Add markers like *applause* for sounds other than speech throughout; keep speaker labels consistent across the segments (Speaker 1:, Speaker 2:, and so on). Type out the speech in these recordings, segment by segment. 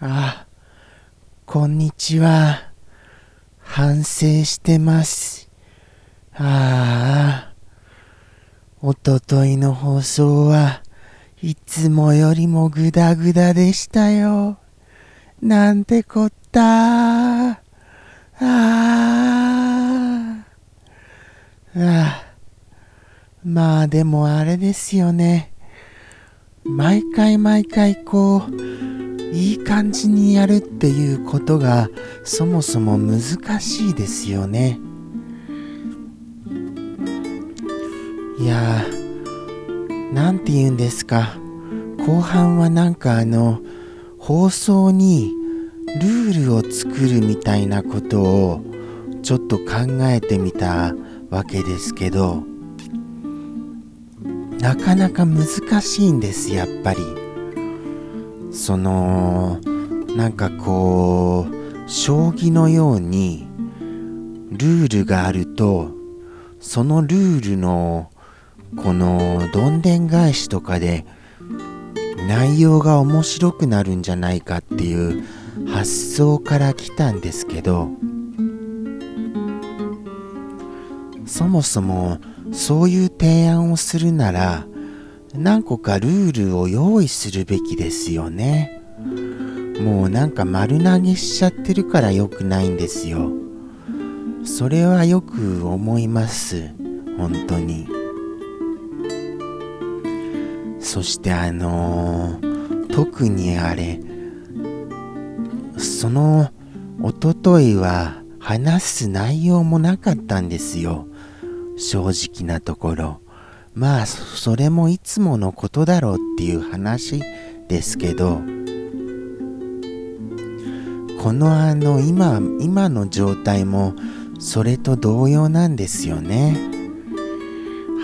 Speaker 1: あ、こんにちは。反省してます。ああ、おとといの放送はいつもよりもグダグダでしたよ。なんてこった。ああ。ああ。まあでもあれですよね。毎回毎回こう、いい感じにやるっていうことがそもそも難しいですよね。いやー、なんて言うんですか。後半はなんかあの、放送にルールを作るみたいなことをちょっと考えてみたわけですけど、なかなか難しいんです、やっぱり。その、なんかこう、将棋のように、ルールがあると、そのルールの、この、どんでん返しとかで、内容が面白くなるんじゃないかっていう発想から来たんですけど、そもそもそういう提案をするなら何個かルールを用意するべきですよね。もうなんか丸投げしちゃってるから良くないんですよ。それはよく思います。本当に。そしてあのー、特にあれそのおとといは話す内容もなかったんですよ。正直なところ。まあそれもいつものことだろうっていう話ですけどこのあの今今の状態もそれと同様なんですよね。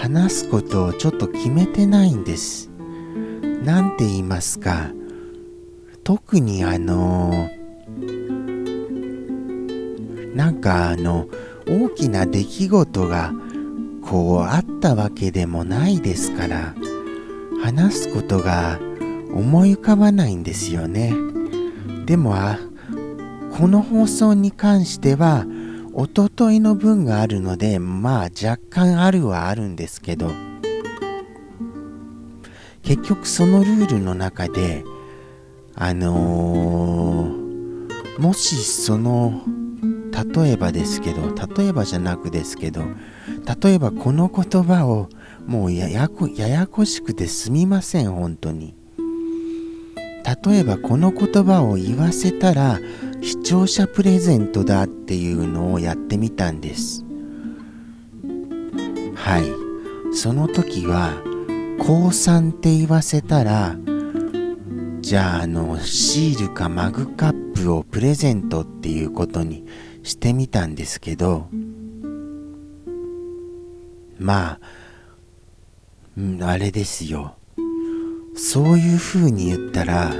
Speaker 1: 話すことをちょっと決めてないんです。なんて言いますか。特にあのなんかあの大きな出来事がこうあったわけでもないですから話すことが思い浮かばないんですよね。でもあこの放送に関してはおとといの分があるのでまあ若干あるはあるんですけど結局そのルールの中であのー、もしその例えばですけど例えばじゃなくですけど例えばこの言葉をもうややこややこしくてすみません本当に。例えばこの言葉を言わせたら視聴者プレゼントだっていうのをやってみたんです。はい。その時は降参って言わせたらじゃああのシールかマグカップをプレゼントっていうことにしてみたんですけどまあ、うん、あれですよ。そういう風に言ったらあ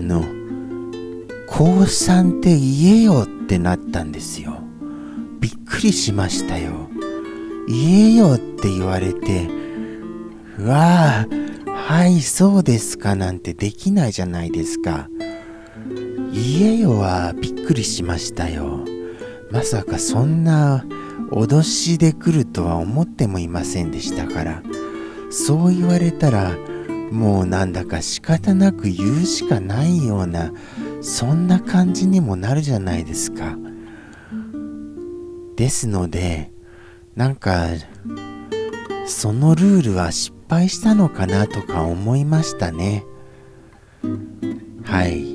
Speaker 1: の降参って言えよってなったんですよ。びっくりしましたよ。言えよって言われてうわあはいそうですかなんてできないじゃないですか。言えよはびっくりしましたよ。まさかそんな脅しで来るとは思ってもいませんでしたから。そう言われたらもうなんだか仕方なく言うしかないようなそんな感じにもなるじゃないですか。ですのでなんかそのルールは失敗したのかなとか思いましたね。はい。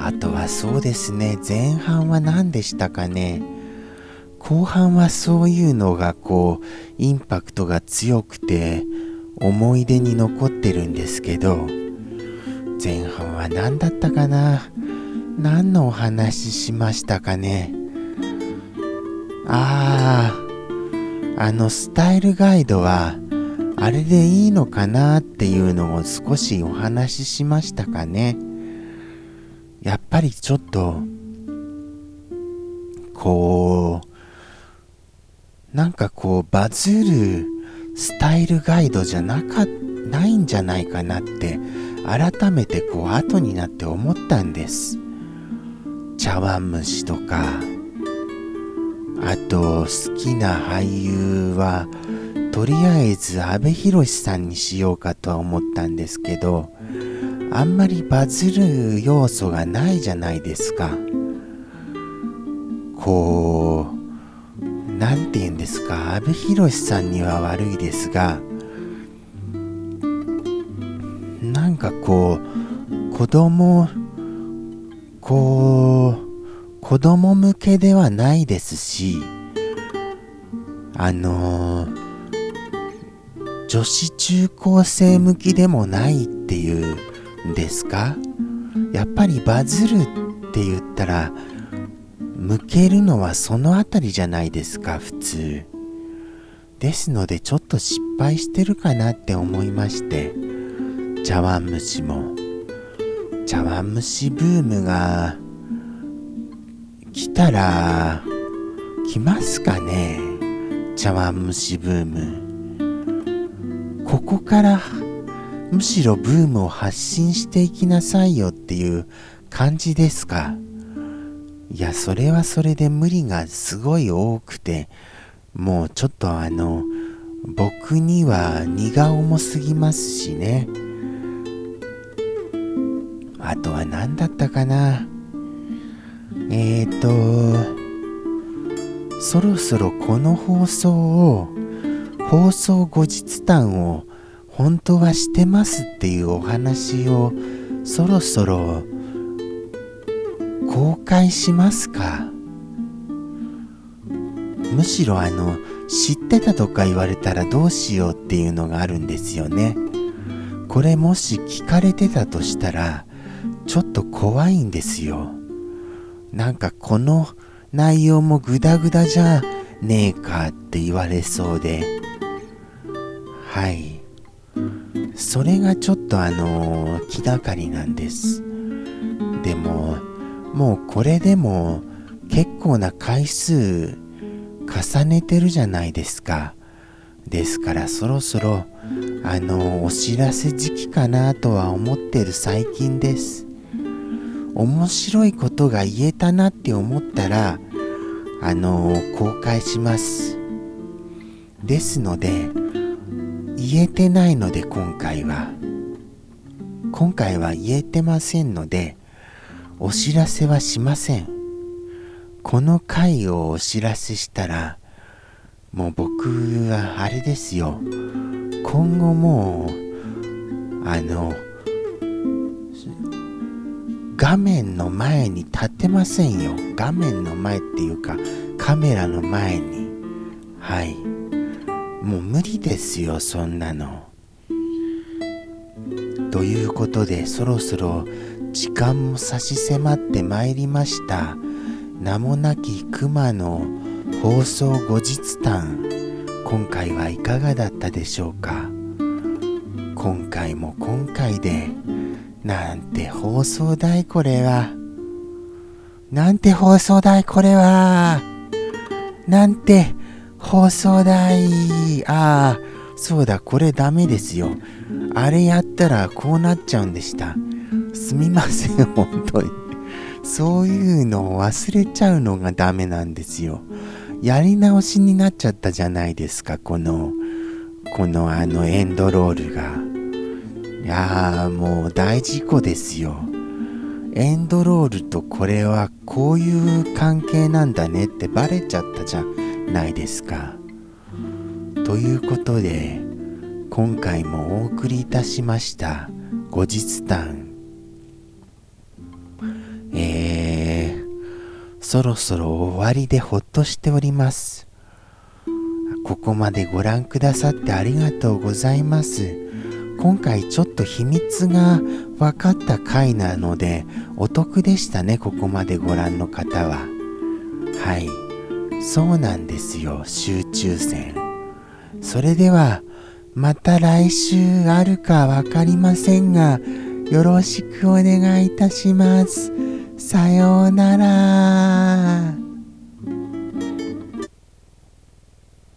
Speaker 1: あとはそうですね。前半は何でしたかね。後半はそういうのがこうインパクトが強くて思い出に残ってるんですけど前半は何だったかな。何のお話しましたかね。あああのスタイルガイドはあれでいいのかなっていうのを少しお話ししましたかね。やっぱりちょっとこうなんかこうバズるスタイルガイドじゃなかないんじゃないかなって改めてこう後になって思ったんです。茶碗蒸しとかあと好きな俳優はとりあえず阿部寛さんにしようかとは思ったんですけどあんまりバズる要素がないじゃないですか。こう何て言うんですか。阿部寛さんには悪いですがなんかこう子供こう子供向けではないですしあのー女子中高生向きでもないっていうんですか？やっぱりバズるって言ったら向けるのはそのあたりじゃないですか普通。ですのでちょっと失敗してるかなって思いまして茶碗蒸しも茶碗蒸しブームが来たら来ますかね？茶碗蒸しブーム。ここからむしろブームを発信していきなさいよっていう感じですか？いやそれはそれで無理がすごい多くてもうちょっとあの僕には荷が重すぎますしね。あとは何だったかな？えーとそろそろこの放送を放送後日談を本当はしてますっていうお話をそろそろ公開しますか？むしろあの知ってたとか言われたらどうしようっていうのがあるんですよね。これもし聞かれてたとしたらちょっと怖いんですよ。なんかこの内容もグダグダじゃねえかって言われそうで。はい。それがちょっとあの気がかりなんです。でももうこれでも結構な回数重ねてるじゃないですか。ですからそろそろあのお知らせ時期かなとは思ってる最近です。面白いことが言えたなって思ったらあの公開します。ですので言えてないので今回は。今回は言えてませんのでお知らせはしません。この回をお知らせしたらもう僕はあれですよ。今後もうあの画面の前に立ってませんよ。画面の前っていうかカメラの前に。はい。もう無理ですよそんなの。ということでそろそろ時間も差し迫ってまいりました。名もなき熊の放送後日談。今回はいかがだったでしょうか。今回も今回でなんて放送代これは。なんて放送代これは。なんて放送代ああそうだこれダメですよ。あれやったらこうなっちゃうんでした。すみません *laughs* 本当に。そういうのを忘れちゃうのがダメなんですよ。やり直しになっちゃったじゃないですかこのこのあのエンドロールが。やーもう大事故ですよ。エンドロールとこれはこういう関係なんだねってバレちゃったじゃないですか。ということで今回もお送りいたしました後日談。えー、そろそろ終わりでほっとしております。ここまでご覧くださってありがとうございます。今回ちょっと秘密が分かった回なのでお得でしたねここまでご覧の方は。はい。そうなんですよ。集中線それではまた来週あるか分かりませんがよろしくお願いいたします。さようなら。